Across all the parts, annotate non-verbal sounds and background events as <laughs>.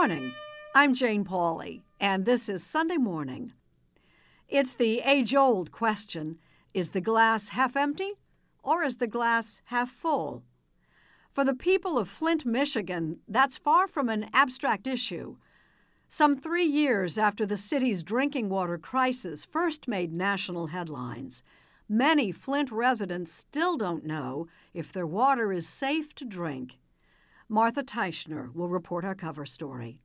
Morning. I'm Jane Pauley, and this is Sunday Morning. It's the age old question is the glass half empty or is the glass half full? For the people of Flint, Michigan, that's far from an abstract issue. Some three years after the city's drinking water crisis first made national headlines, many Flint residents still don't know if their water is safe to drink. Martha Teichner will report our cover story.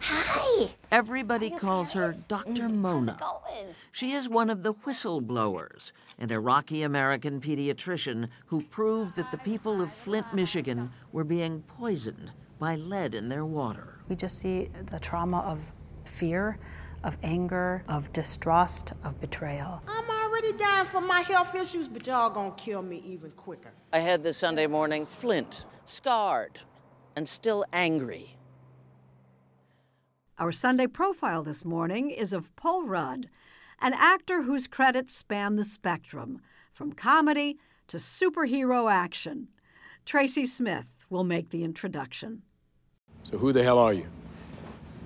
Hi. Everybody calls her Dr. Mona. Going. She is one of the whistleblowers, an Iraqi American pediatrician who proved that the people of Flint, Michigan were being poisoned by lead in their water. We just see the trauma of fear, of anger, of distrust, of betrayal. I'm already dying from my health issues, but y'all gonna kill me even quicker. I had this Sunday morning Flint, scarred, and still angry. Our Sunday profile this morning is of Paul Rudd, an actor whose credits span the spectrum, from comedy to superhero action. Tracy Smith will make the introduction. So who the hell are you?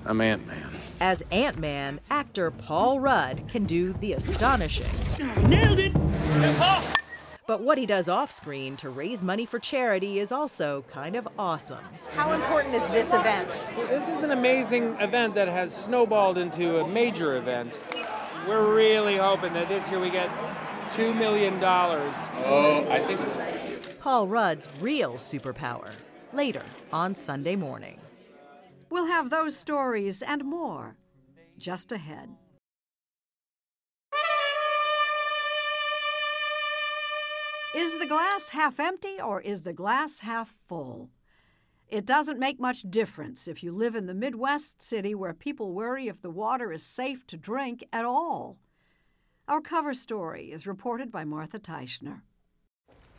I'm Ant Man. As Ant Man, actor Paul Rudd can do the astonishing. Nailed it! But what he does off screen to raise money for charity is also kind of awesome. How important is this event? This is an amazing event that has snowballed into a major event. We're really hoping that this year we get $2 million. Oh, I think. Paul Rudd's real superpower. Later on Sunday morning. We'll have those stories and more just ahead. Is the glass half empty or is the glass half full? It doesn't make much difference if you live in the Midwest city where people worry if the water is safe to drink at all. Our cover story is reported by Martha Teichner.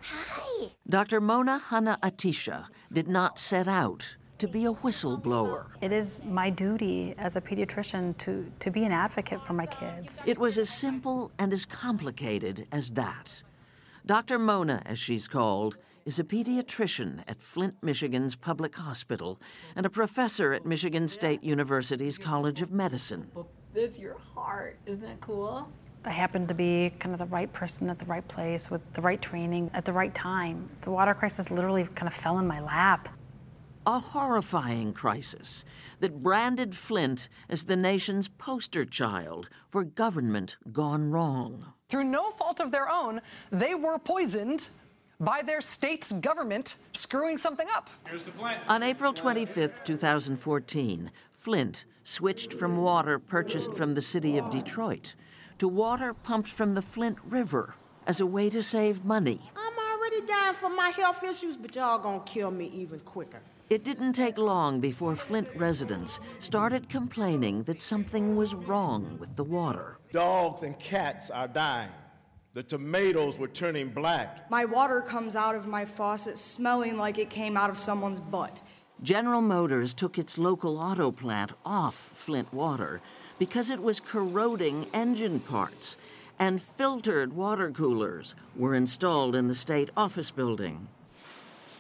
Hi. Dr. Mona Hanna Attisha did not set out to be a whistleblower. It is my duty as a pediatrician to, to be an advocate for my kids. It was as simple and as complicated as that. Dr. Mona, as she's called, is a pediatrician at Flint, Michigan's public hospital and a professor at Michigan State University's College of Medicine. It's your heart. Isn't that cool? I happened to be kind of the right person at the right place with the right training at the right time. The water crisis literally kind of fell in my lap. A horrifying crisis that branded Flint as the nation's poster child for government gone wrong. Through no fault of their own, they were poisoned by their state's government screwing something up. On April 25, 2014, Flint switched from water purchased from the city of Detroit to water pumped from the Flint River as a way to save money. I'm already dying from my health issues, but y'all gonna kill me even quicker. It didn't take long before Flint residents started complaining that something was wrong with the water. Dogs and cats are dying. The tomatoes were turning black. My water comes out of my faucet smelling like it came out of someone's butt. General Motors took its local auto plant off Flint water because it was corroding engine parts, and filtered water coolers were installed in the state office building.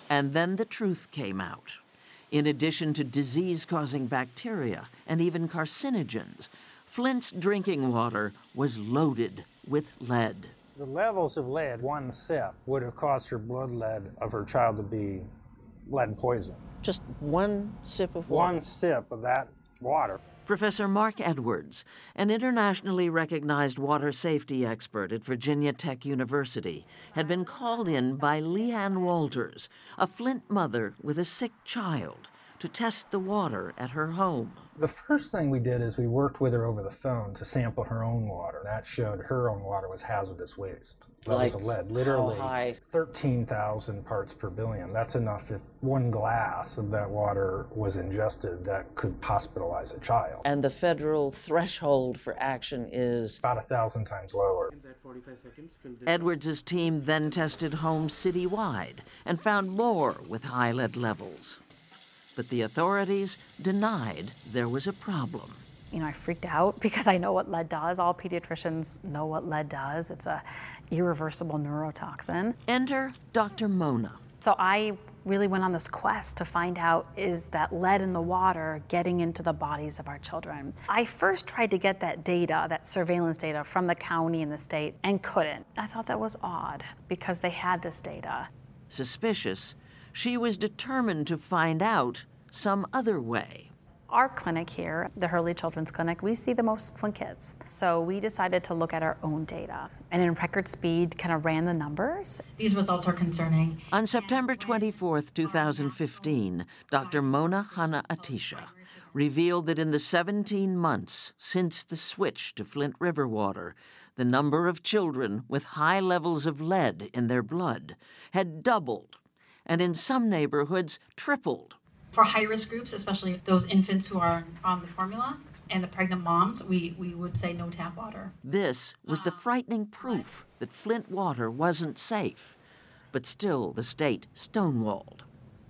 And then the truth came out. In addition to disease causing bacteria and even carcinogens, Flint's drinking water was loaded with lead. The levels of lead, one sip, would have caused her blood lead of her child to be lead poison. Just one sip of water? One sip of that water. Professor Mark Edwards, an internationally recognized water safety expert at Virginia Tech University, had been called in by LeeAnne Walters, a Flint mother with a sick child, to test the water at her home. The first thing we did is we worked with her over the phone to sample her own water. That showed her own water was hazardous waste. Levels Like of lead, literally 13,000 parts per billion. That's enough if one glass of that water was ingested that could hospitalize a child. And the federal threshold for action is about a thousand times lower. Edwards' team then tested homes citywide and found more with high lead levels. But the authorities denied there was a problem. You know, I freaked out <laughs> because I know what lead does. All pediatricians know what lead does. It's a irreversible neurotoxin. Enter Dr. Mona, So I really went on this quest to find out is that lead in the water getting into the bodies of our children. I first tried to get that data, that surveillance data from the county and the state, and couldn't. I thought that was odd because they had this data. Suspicious, she was determined to find out some other way. Our clinic here, the Hurley Children's Clinic, we see the most Flint kids. So we decided to look at our own data and in record speed kind of ran the numbers. These results are concerning. On September 24, 2015, Dr. Mona Hanna Attisha revealed that in the 17 months since the switch to Flint River water, the number of children with high levels of lead in their blood had doubled, and in some neighborhoods, tripled. For high risk groups, especially those infants who are on the formula and the pregnant moms, we, we would say no tap water. This was the um, frightening proof that Flint water wasn't safe, but still the state stonewalled.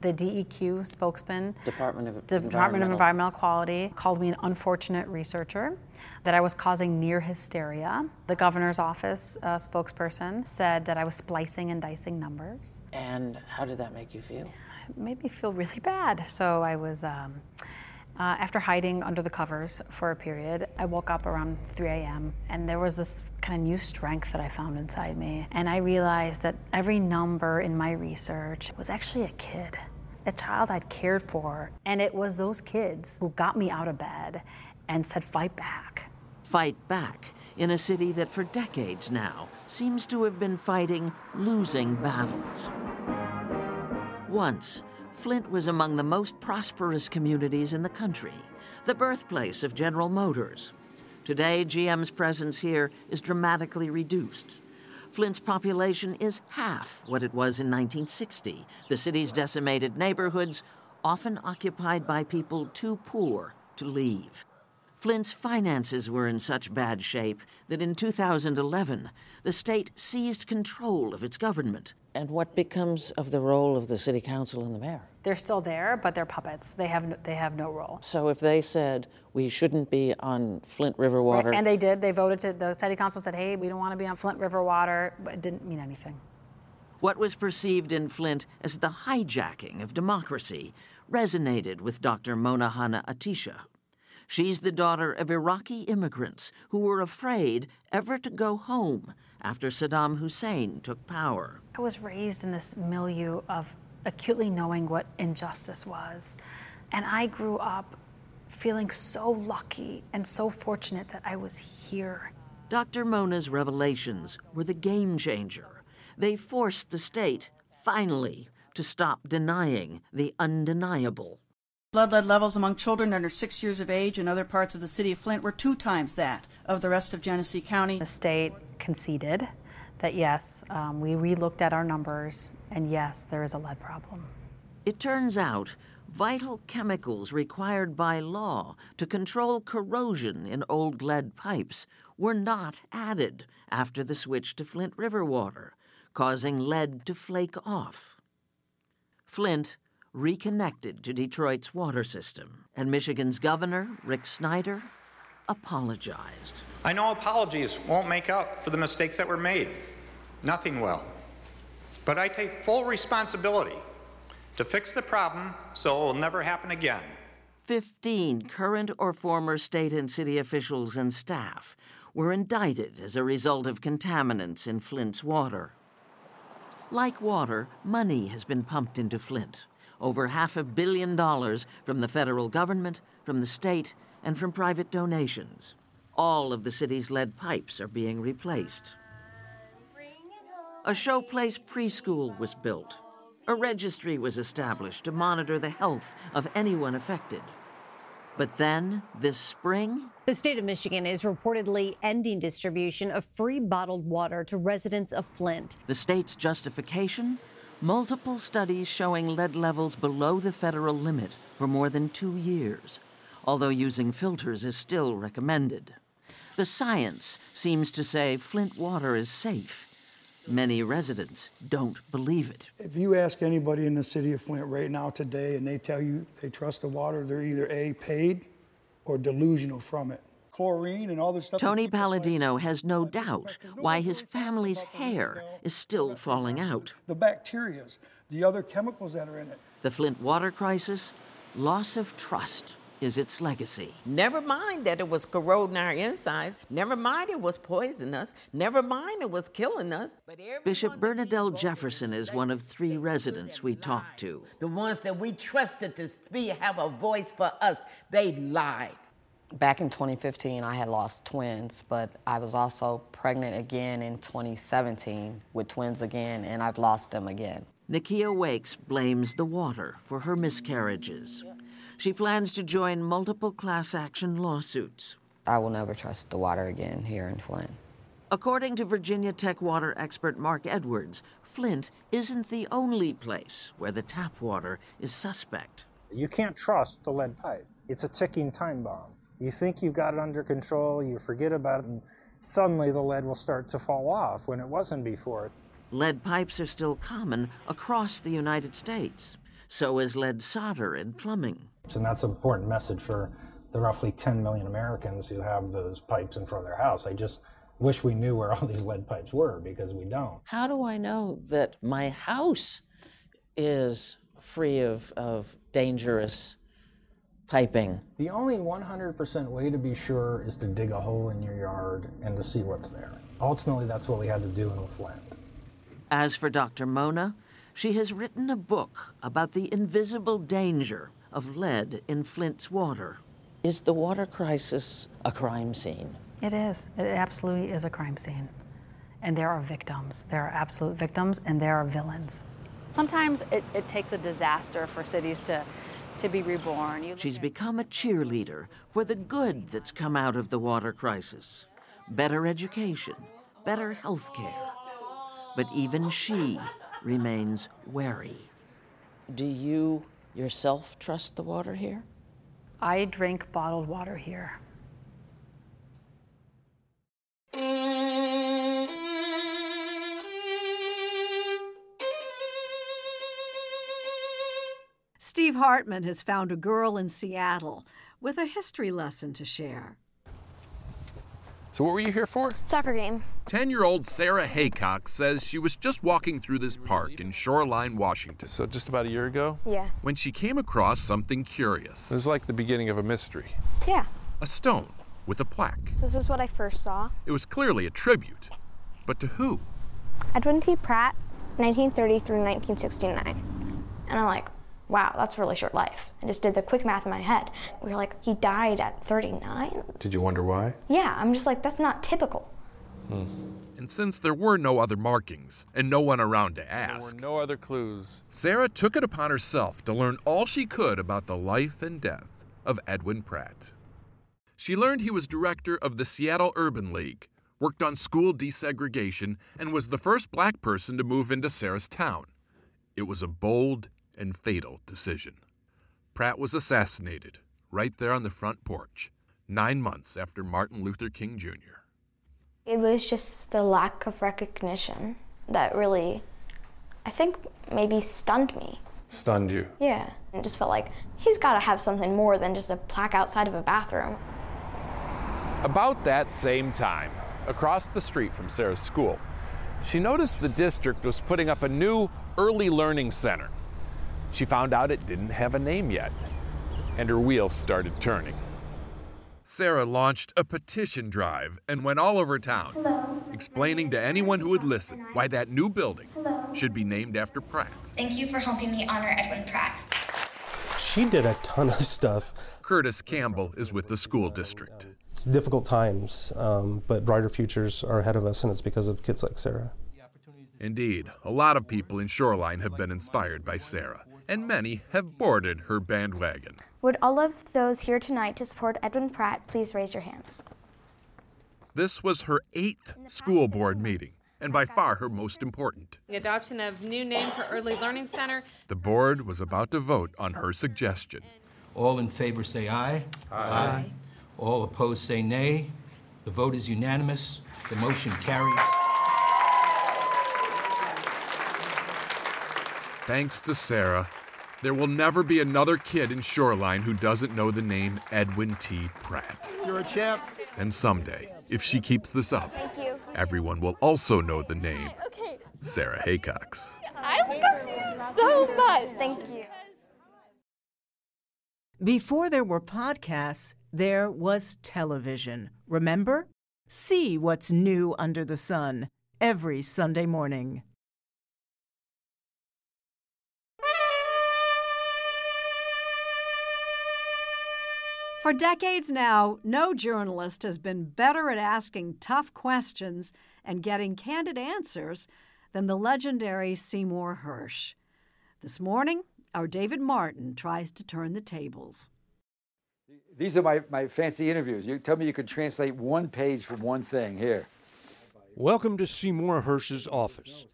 The DEQ spokesman, Department of Department of Environmental Quality, called me an unfortunate researcher, that I was causing near hysteria. The governor's office uh, spokesperson said that I was splicing and dicing numbers. And how did that make you feel? It made me feel really bad. So I was. Um, uh, after hiding under the covers for a period, I woke up around 3 a.m. and there was this kind of new strength that I found inside me. And I realized that every number in my research was actually a kid, a child I'd cared for. And it was those kids who got me out of bed and said, fight back. Fight back in a city that for decades now seems to have been fighting losing battles. Once, Flint was among the most prosperous communities in the country, the birthplace of General Motors. Today, GM's presence here is dramatically reduced. Flint's population is half what it was in 1960. The city's decimated neighborhoods, often occupied by people too poor to leave. Flint's finances were in such bad shape that in 2011, the state seized control of its government. And what becomes of the role of the city council and the mayor? They're still there, but they're puppets. They have no, they have no role. So if they said we shouldn't be on Flint River water, right. and they did, they voted to the city council said, "Hey, we don't want to be on Flint River water," but it didn't mean anything. What was perceived in Flint as the hijacking of democracy resonated with Dr. Mona Hanna Attisha. She's the daughter of Iraqi immigrants who were afraid ever to go home after Saddam Hussein took power. I was raised in this milieu of acutely knowing what injustice was. And I grew up feeling so lucky and so fortunate that I was here. Dr. Mona's revelations were the game changer. They forced the state, finally, to stop denying the undeniable. Blood lead levels among children under six years of age in other parts of the city of Flint were two times that of the rest of Genesee County. The state conceded that yes, um, we relooked at our numbers, and yes, there is a lead problem. It turns out vital chemicals required by law to control corrosion in old lead pipes were not added after the switch to Flint River water, causing lead to flake off. Flint reconnected to Detroit's water system, and Michigan's governor, Rick Snyder, apologized. I know apologies won't make up for the mistakes that were made. Nothing will. But I take full responsibility to fix the problem so it will never happen again. 15 current or former state and city officials and staff were indicted as a result of contaminants in Flint's water. Like water, money has been pumped into Flint over half a billion dollars from the federal government, from the state, and from private donations. All of the city's lead pipes are being replaced. A showplace preschool was built. A registry was established to monitor the health of anyone affected. But then, this spring, the state of Michigan is reportedly ending distribution of free bottled water to residents of Flint. The state's justification? multiple studies showing lead levels below the federal limit for more than two years, although using filters is still recommended. The science seems to say Flint water is safe. Many residents don't believe it. If you ask anybody in the city of Flint right now today and they tell you they trust the water, they're either A, paid or delusional from it. chlorine and all this stuff. Tony Palladeno has no doubt why his family's hair is still falling out. The bacterias, the other chemicals that are in it. The Flint water crisis, loss of trust is its legacy. Never mind that it was corroding our insides. Never mind it was poisoning us. Never mind it was killing us. Bishop Bernadelle Jefferson is one of three residents we talked to. The ones that we trusted to be have a voice for us, they lied. Back in 2015, I had lost twins, but I was also pregnant again in 2017 with twins again, and I've lost them again. Nakiya Wakes blames the water for her miscarriages. She plans to join multiple class action lawsuits. I will never trust the water again here in Flint. According to Virginia Tech water expert Mark Edwards, Flint isn't the only place where the tap water is suspect. You can't trust the lead pipe. It's a ticking time bomb. You think you've got it under control, you forget about it, and suddenly the lead will start to fall off when it wasn't before. Lead pipes are still common across the United States. So is lead solder in plumbing. And that's an important message for the roughly 10 million Americans who have those pipes in front of their house. I just wish we knew where all <laughs> these lead pipes were because we don't. How do I know that my house is free of, of dangerous piping? The only 100% way to be sure is to dig a hole in your yard and to see what's there. Ultimately, that's what we had to do in Flint. As for Dr. Mona, she has written a book about the invisible danger of lead in Flint's water. Is the water crisis a crime scene? It is. It absolutely is a crime scene. And there are victims. There are absolute victims, and there are villains. Sometimes it, it takes a disaster for cities to, to be reborn. You She's become a cheerleader for the good that's come out of the water crisis better education, better health care. But even she remains wary. Do you yourself trust the water here? I drink bottled water here. Steve Hartman has found a girl in Seattle with a history lesson to share. So, what were you here for? Soccer game. 10 year old Sarah Haycox says she was just walking through this park in Shoreline, Washington. So, just about a year ago? Yeah. When she came across something curious. It was like the beginning of a mystery. Yeah. A stone with a plaque. This is what I first saw. It was clearly a tribute. But to who? Edwin T. Pratt, 1930 through 1969. And I'm like, wow, that's a really short life. I just did the quick math in my head. We were like, he died at 39? Did you wonder why? Yeah, I'm just like, that's not typical. Hmm. And since there were no other markings and no one around to ask, there were no other clues. Sarah took it upon herself to learn all she could about the life and death of Edwin Pratt. She learned he was director of the Seattle Urban League, worked on school desegregation, and was the first black person to move into Sarah's town. It was a bold and fatal decision. Pratt was assassinated right there on the front porch, nine months after Martin Luther King Jr. It was just the lack of recognition that really, I think, maybe stunned me. Stunned you? Yeah. It just felt like he's got to have something more than just a plaque outside of a bathroom. About that same time, across the street from Sarah's school, she noticed the district was putting up a new early learning center. She found out it didn't have a name yet, and her wheels started turning. Sarah launched a petition drive and went all over town, Hello. explaining to anyone who would listen why that new building Hello. should be named after Pratt. Thank you for helping me honor Edwin Pratt. She did a ton of stuff. Curtis Campbell is with the school district. It's difficult times, um, but brighter futures are ahead of us, and it's because of kids like Sarah. Indeed, a lot of people in Shoreline have been inspired by Sarah, and many have boarded her bandwagon. Would all of those here tonight to support Edwin Pratt please raise your hands? This was her eighth school board meeting, and by far her most important. The adoption of new name for Early Learning Center. The board was about to vote on her suggestion. All in favor say aye. Aye. aye. All opposed say nay. The vote is unanimous. The motion carries. Thanks to Sarah, There will never be another kid in Shoreline who doesn't know the name Edwin T. Pratt. You're a champ. And someday, if she keeps this up, everyone will also know the name Sarah Haycox. I look up to you so much. Thank you. Before there were podcasts, there was television. Remember? See what's new under the sun every Sunday morning. For decades now, no journalist has been better at asking tough questions and getting candid answers than the legendary Seymour Hersh. This morning, our David Martin tries to turn the tables. These are my, my fancy interviews. You tell me you could translate one page from one thing. Here. Welcome to Seymour Hersh's office.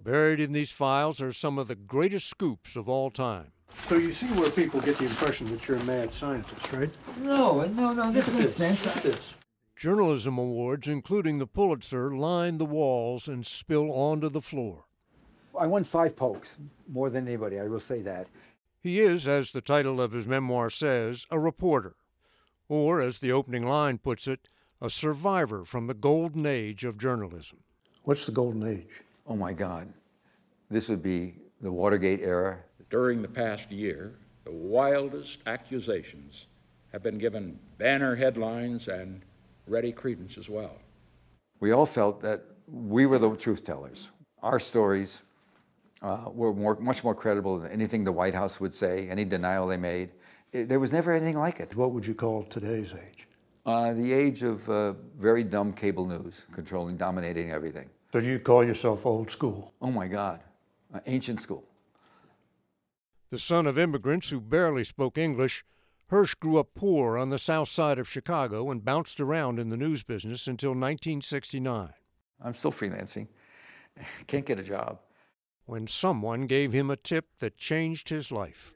Buried in these files are some of the greatest scoops of all time. So you see where people get the impression that you're a mad scientist, right? No, no, no. This Look at makes this. sense. This. Journalism awards, including the Pulitzer, line the walls and spill onto the floor. I won five Polks, more than anybody. I will say that. He is, as the title of his memoir says, a reporter, or as the opening line puts it, a survivor from the golden age of journalism. What's the golden age? Oh my God, this would be the Watergate era. During the past year, the wildest accusations have been given banner headlines and ready credence as well. We all felt that we were the truth tellers. Our stories uh, were more, much more credible than anything the White House would say, any denial they made. It- there was never anything like it. What would you call today's age? Uh, the age of uh, very dumb cable news, controlling, dominating everything. So you call yourself old school? Oh my God, uh, ancient school. The son of immigrants who barely spoke English, Hersh grew up poor on the south side of Chicago and bounced around in the news business until 1969. I'm still freelancing. <laughs> Can't get a job. When someone gave him a tip that changed his life.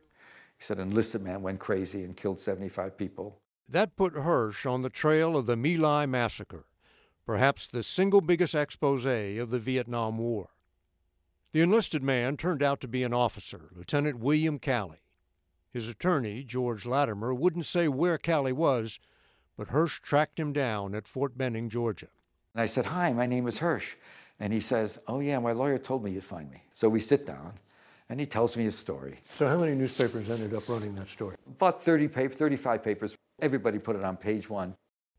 He said enlisted man went crazy and killed 75 people. That put Hersh on the trail of the My Lai massacre, perhaps the single biggest expose of the Vietnam War. The enlisted man turned out to be an officer, Lieutenant William Calley. His attorney, George Latimer, wouldn't say where Calley was, but Hersh tracked him down at Fort Benning, Georgia. And I said, Hi, my name is Hersh. And he says, Oh, yeah, my lawyer told me you'd find me. So we sit down, and he tells me his story. So how many newspapers ended up running that story? About 30 papers, 35 papers. Everybody put it on page one.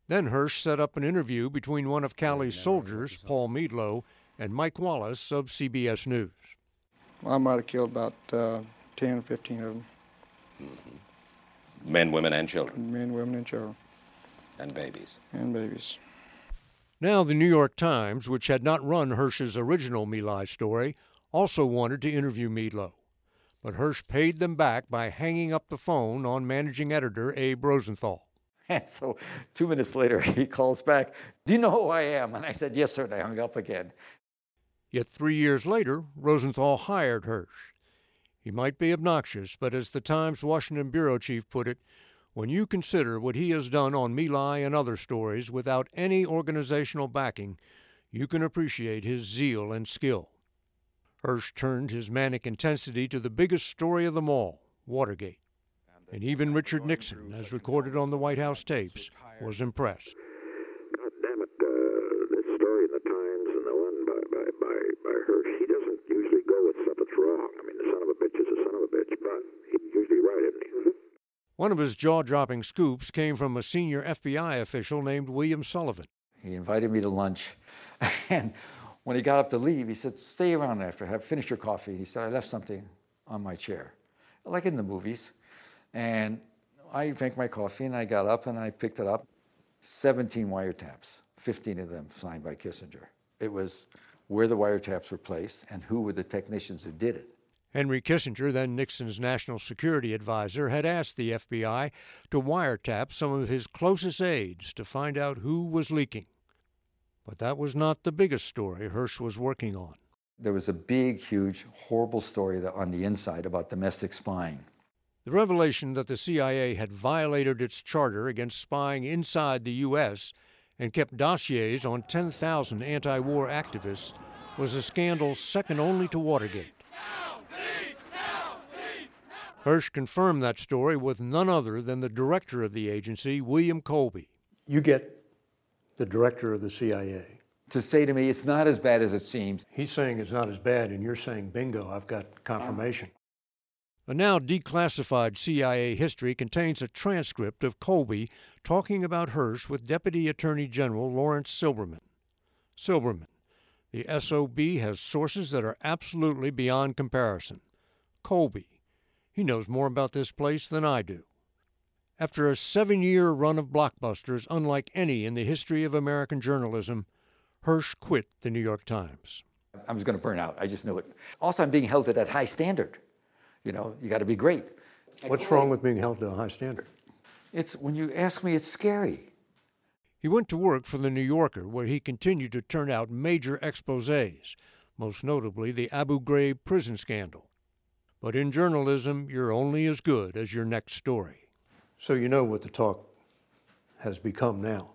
Then Hersh set up an interview between one of Calley's soldiers, Paul Meadlo, and Mike Wallace of CBS News. I might have killed about uh, 10 or 15 of them Men, women, and children, men, women, and children, and babies. and babies. Now, the New York Times, which had not run Hersh's original My Lai story, also wanted to interview Meadlo. But Hersh paid them back by hanging up the phone on managing editor Abe Rosenthal. <laughs> And so two minutes later, he calls back, Do you know who I am? And I said, Yes, sir. And I hung up again. Yet three years later, Rosenthal hired Hersh. He might be obnoxious, but as the Times Washington bureau chief put it, when you consider what he has done on My Lai and other stories without any organizational backing, you can appreciate his zeal and skill. Hersh turned his manic intensity to the biggest story of them all, Watergate. And even Richard Nixon, as recorded on the White House tapes, was impressed. God damn it, uh, this story in the Times and the one by, by, by, by Hersh, he doesn't usually go with stuff that's wrong. I mean, the son of a bitch is a son of a bitch, but he's usually right, isn't he? One of his jaw dropping scoops came from a senior FBI official named William Sullivan. He invited me to lunch. <laughs> And when he got up to leave, he said, Stay around after, have finished your coffee. And he said, I left something on my chair, like in the movies. And I drank my coffee and I got up and I picked it up. 17 wiretaps, 15 of them signed by Kissinger. It was where the wiretaps were placed and who were the technicians who did it. Henry Kissinger, then Nixon's national security advisor, had asked the FBI to wiretap some of his closest aides to find out who was leaking. But that was not the biggest story Hersh was working on. There was a big, huge, horrible story on the inside about domestic spying. The revelation that the CIA had violated its charter against spying inside the U.S. and kept dossiers on 10,000 anti war activists was a scandal second only to Watergate. Hersh confirmed that story with none other than the director of the agency, William Colby. You get the director of the CIA to say to me, it's not as bad as it seems. He's saying it's not as bad, and you're saying, bingo, I've got confirmation. A now declassified CIA history contains a transcript of Colby talking about Hersh with Deputy Attorney General Lawrence Silberman. Silberman, the SOB has sources that are absolutely beyond comparison. Colby, he knows more about this place than I do. After a seven year run of blockbusters unlike any in the history of American journalism, Hersh quit the New York Times. I was going to burn out. I just knew it. Also, I'm being held to that high standard. You know, you got to be great. What's wrong with being held to a high standard? It's when you ask me, it's scary. He went to work for the New Yorker, where he continued to turn out major exposés, most notably the Abu Ghraib prison scandal. But in journalism, you're only as good as your next story. So you know what the talk has become now.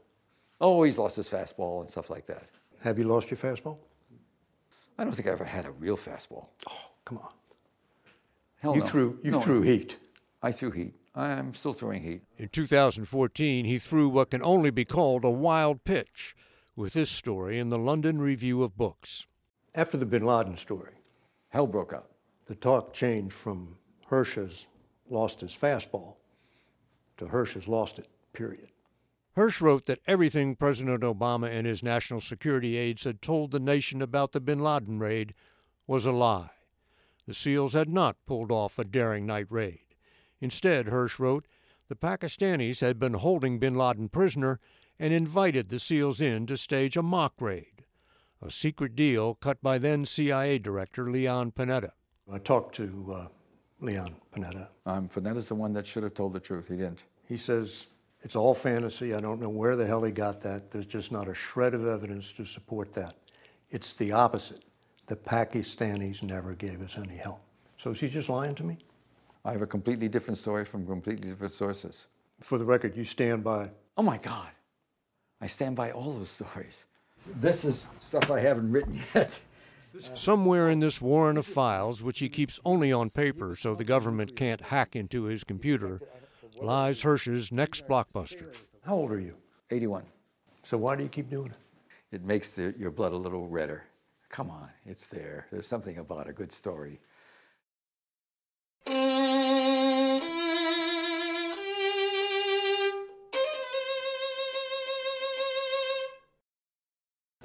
Oh, he's lost his fastball and stuff like that. Have you lost your fastball? I don't think I ever had a real fastball. Oh, come on. Hell you no. threw you No. threw heat. I threw heat. I'm still throwing heat. In 2014, he threw what can only be called a wild pitch with this story in the London Review of Books. After the bin Laden story, hell broke out. The talk changed from Hersh has lost his fastball to Hersh has lost it, period. Hersh wrote that everything President Obama and his national security aides had told the nation about the bin Laden raid was a lie. The SEALs had not pulled off a daring night raid. Instead, Hersh wrote, the Pakistanis had been holding bin Laden prisoner and invited the SEALs in to stage a mock raid, a secret deal cut by then CIA Director Leon Panetta. I talked to uh, Leon Panetta. Um, Panetta's the one that should have told the truth. He didn't. He says it's all fantasy. I don't know where the hell he got that. There's just not a shred of evidence to support that. It's the opposite. The Pakistanis never gave us any help. So is he just lying to me? I have a completely different story from completely different sources. For the record, you stand by. Oh my God. I stand by all those stories. This is stuff I haven't written yet. Somewhere in this warren of files, which he keeps only on paper so the government can't hack into his computer, lies Hersh's next blockbuster. How old are you? 81. So why do you keep doing it? It makes the, your blood a little redder. Come on, it's there. There's something about a good story.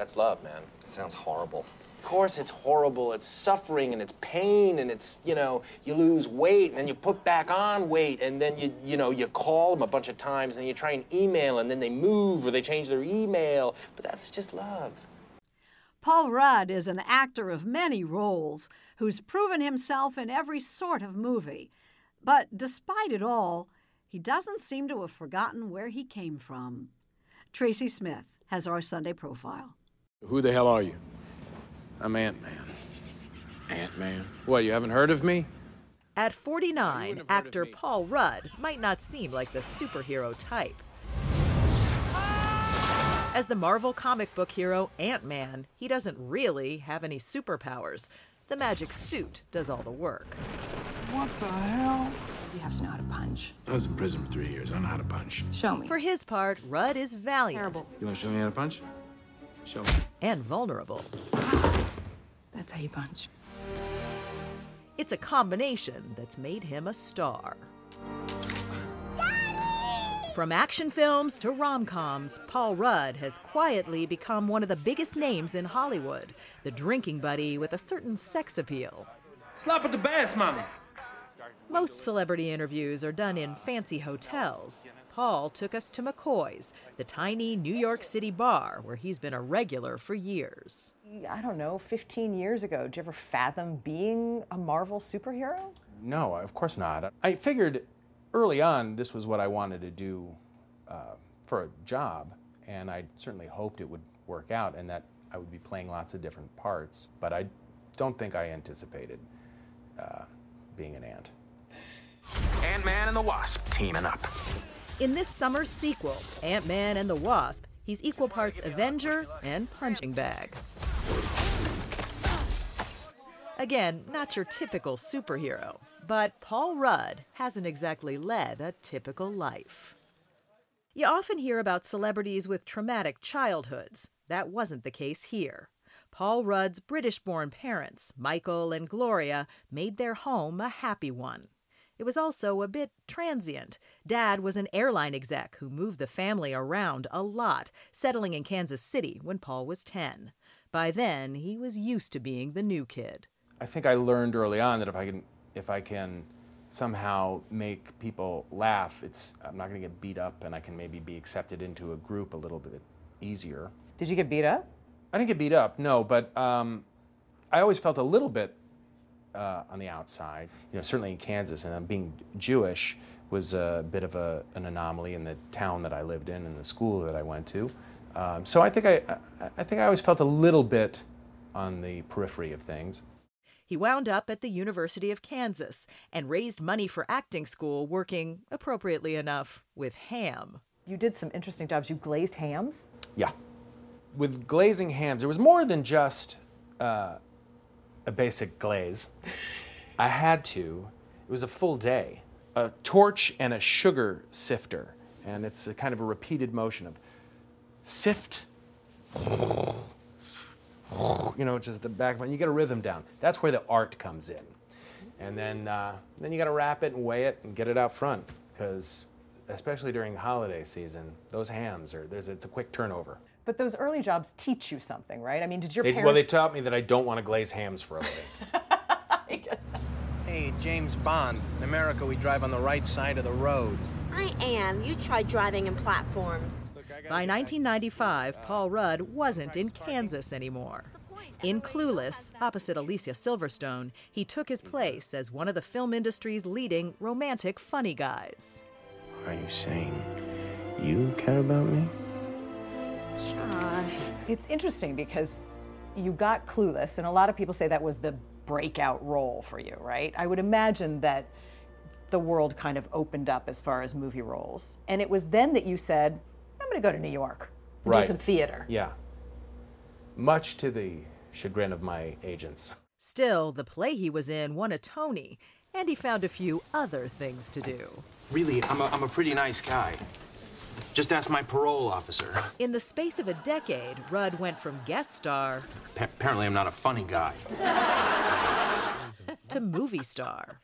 That's love, man. It sounds horrible. Of course, it's horrible. It's suffering and it's pain and it's, you know, you lose weight and then you put back on weight and then you, you know, you call them a bunch of times and you try and email and then they move or they change their email. But that's just love. Paul Rudd is an actor of many roles who's proven himself in every sort of movie. But despite it all, he doesn't seem to have forgotten where he came from. Tracy Smith has our Sunday profile. Who the hell are you? I'm Ant Man. Ant Man? What, you haven't heard of me? At 49, actor Paul Rudd might not seem like the superhero type. As the Marvel comic book hero Ant Man, he doesn't really have any superpowers. The magic suit does all the work. What the hell? You have to know how to punch. I was in prison for three years. I know how to punch. Show me. For his part, Rudd is valiant Terrible. You want to show me how to punch? Show me. and vulnerable. That's how you punch. It's a combination that's made him a star. From action films to rom coms, Paul Rudd has quietly become one of the biggest names in Hollywood, the drinking buddy with a certain sex appeal. Slap at the bass, mommy. Most celebrity interviews are done in fancy hotels. Paul took us to McCoy's, the tiny New York City bar where he's been a regular for years. I don't know, 15 years ago, did you ever fathom being a Marvel superhero? No, of course not. I figured early on this was what I wanted to do uh, for a job, and I certainly hoped it would work out and that I would be playing lots of different parts, but I don't think I anticipated uh, being an ant. Ant Man and the Wasp teaming up. In this summer's sequel, Ant Man and the Wasp, he's equal parts Avenger and punching bag. Again, not your typical superhero, But Paul Rudd hasn't exactly led a typical life. You often hear about celebrities with traumatic childhoods. That wasn't the case here. Paul Rudd's British born parents, Michael and Gloria, made their home a happy one. It was also a bit transient. Dad was an airline exec who moved the family around a lot, settling in Kansas City when Paul was 10. By then, he was used to being the new kid. I think I learned early on that if I can, if I can somehow make people laugh, it's I'm not going to get beat up, and I can maybe be accepted into a group a little bit easier. Did you get beat up? I didn't get beat up, no, but um, I always felt a little bit uh, on the outside. You know, certainly in Kansas, and being Jewish was a bit of a, an anomaly in the town that I lived in and the school that I went to. Um, so I think I, I think I always felt a little bit on the periphery of things. He wound up at the University of Kansas and raised money for acting school, working, appropriately enough, with ham. You did some interesting jobs. You glazed hams? Yeah. With glazing hams, it was more than just uh, a basic glaze. I had to. It was a full day. A torch and a sugar sifter. And it's a kind of a repeated motion of sift, you know, just the back of it. You get a rhythm down. That's where the art comes in. And then, uh, then you got to wrap it and weigh it and get it out front. Because especially during holiday season, those hams are, there's, it's a quick turnover. But those early jobs teach you something, right? I mean, did your they, parents... Well, they taught me that I don't want to glaze hams for a living. <laughs> I guess. Hey, James Bond. In America, we drive on the right side of the road. I am. You tried driving in platforms. By 1995, Paul Rudd wasn't in Kansas anymore. In Clueless, opposite Alicia Silverstone, he took his place as one of the film industry's leading romantic funny guys. Are you saying you care about me? Josh. It's interesting because you got Clueless, and a lot of people say that was the breakout role for you, right? I would imagine that the world kind of opened up as far as movie roles. And it was then that you said, I'm going to go to New York and Right. do some theater. Yeah. Much to the chagrin of my agents. Still, the play he was in won a Tony, and he found a few other things to do. Really, I'm a, I'm a pretty nice guy. Just ask my parole officer. In the space of a decade, Rudd went from guest star Pa- apparently, I'm not a funny guy. to movie star.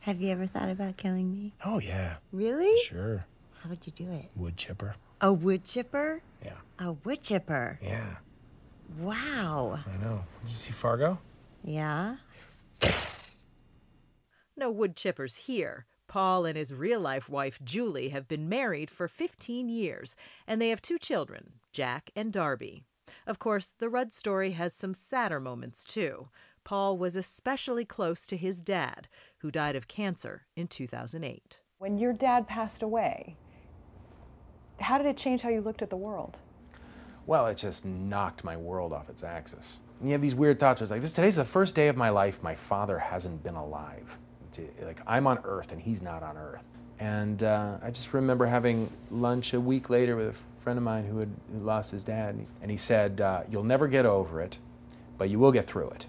Have you ever thought about killing me? Oh, yeah. Really? Sure. How would you do it? Wood chipper. A wood chipper? Yeah. A wood chipper? Yeah. Wow. I know. Did you see Fargo? Yeah? No wood chippers here. Paul and his real life wife, Julie, have been married for 15 years, and they have two children, Jack and Darby. Of course, the Rudd story has some sadder moments, too. Paul was especially close to his dad, who died of cancer in 2008. When your dad passed away, how did it change how you looked at the world? Well, it just knocked my world off its axis. And you have these weird thoughts. It's like, this, today's the first day of my life my father hasn't been alive. It's, like, I'm on Earth and he's not on Earth. And uh, I just remember having lunch a week later with a friend of mine who had lost his dad. And he said, uh, You'll never get over it, but you will get through it.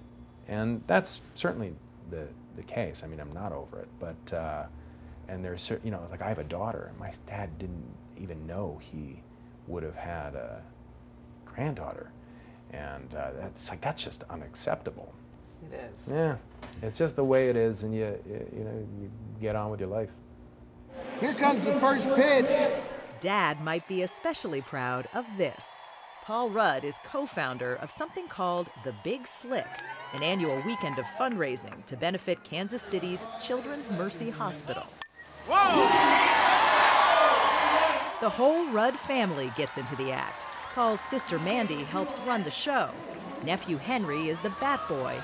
And that's certainly the, the case. I mean, I'm not over it, but, uh, and there's, you know, like I have a daughter. My dad didn't even know he would have had a granddaughter. And uh, it's like, that's just unacceptable. It is. Yeah, it's just the way it is, and you, you, you know, you get on with your life. Here comes the first pitch. Dad might be especially proud of this. Paul Rudd is co founder of something called The Big Slick, an annual weekend of fundraising to benefit Kansas City's Children's Mercy Hospital. Whoa! The whole Rudd family gets into the act. Paul's sister Mandy helps run the show. Nephew Henry is the bat boy.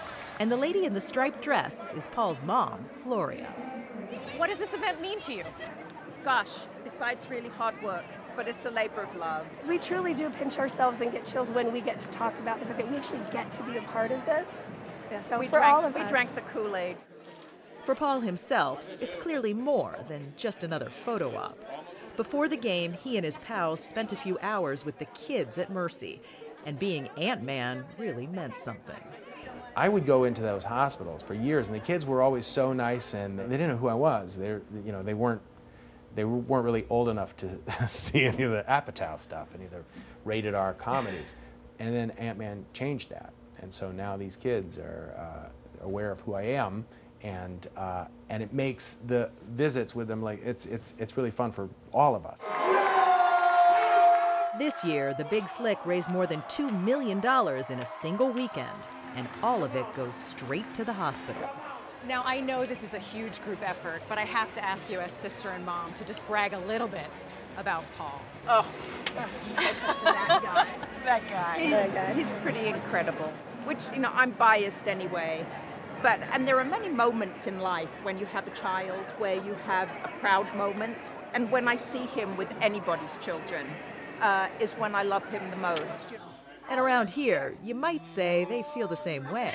And the lady in the striped dress is Paul's mom, Gloria. What does this event mean to you? Gosh, besides really hard work, but it's a labor of love. We truly do pinch ourselves and get chills when we get to talk about the fact that we actually get to be a part of this. So we for drank, all of we us, drank the Kool-Aid. For Paul himself, it's clearly more than just another photo op. Before the game, he and his pals spent a few hours with the kids at Mercy, and being Ant Man really meant something. I would go into those hospitals for years, and the kids were always so nice, and they didn't know who I was. They, you know, they weren't, they weren't really old enough to <laughs> see any of the Apatow stuff, any of the rated R comedies. And then Ant Man changed that, and so now these kids are uh, aware of who I am, and uh, and it makes the visits with them like it's it's it's really fun for all of us. This year, the Big Slick raised more than $2 million in a single weekend, and all of it goes straight to the hospital. Now, I know this is a huge group effort, but I have to ask you, as sister and mom, to just brag a little bit about Paul. Oh, <laughs> that guy. That guy. He's, That guy. he's pretty incredible, which, you know, I'm biased anyway. But, and there are many moments in life when you have a child where you have a proud moment. And when I see him with anybody's children, uh, is when I love him the most. And around here, you might say they feel the same way.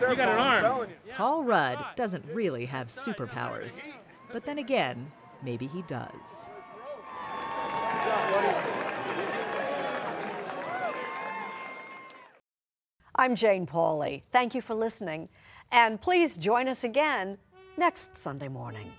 You got an arm. Paul Rudd doesn't really have superpowers. But then again, maybe he does. I'm Jane Pauley. Thank you for listening. And please join us again next Sunday morning.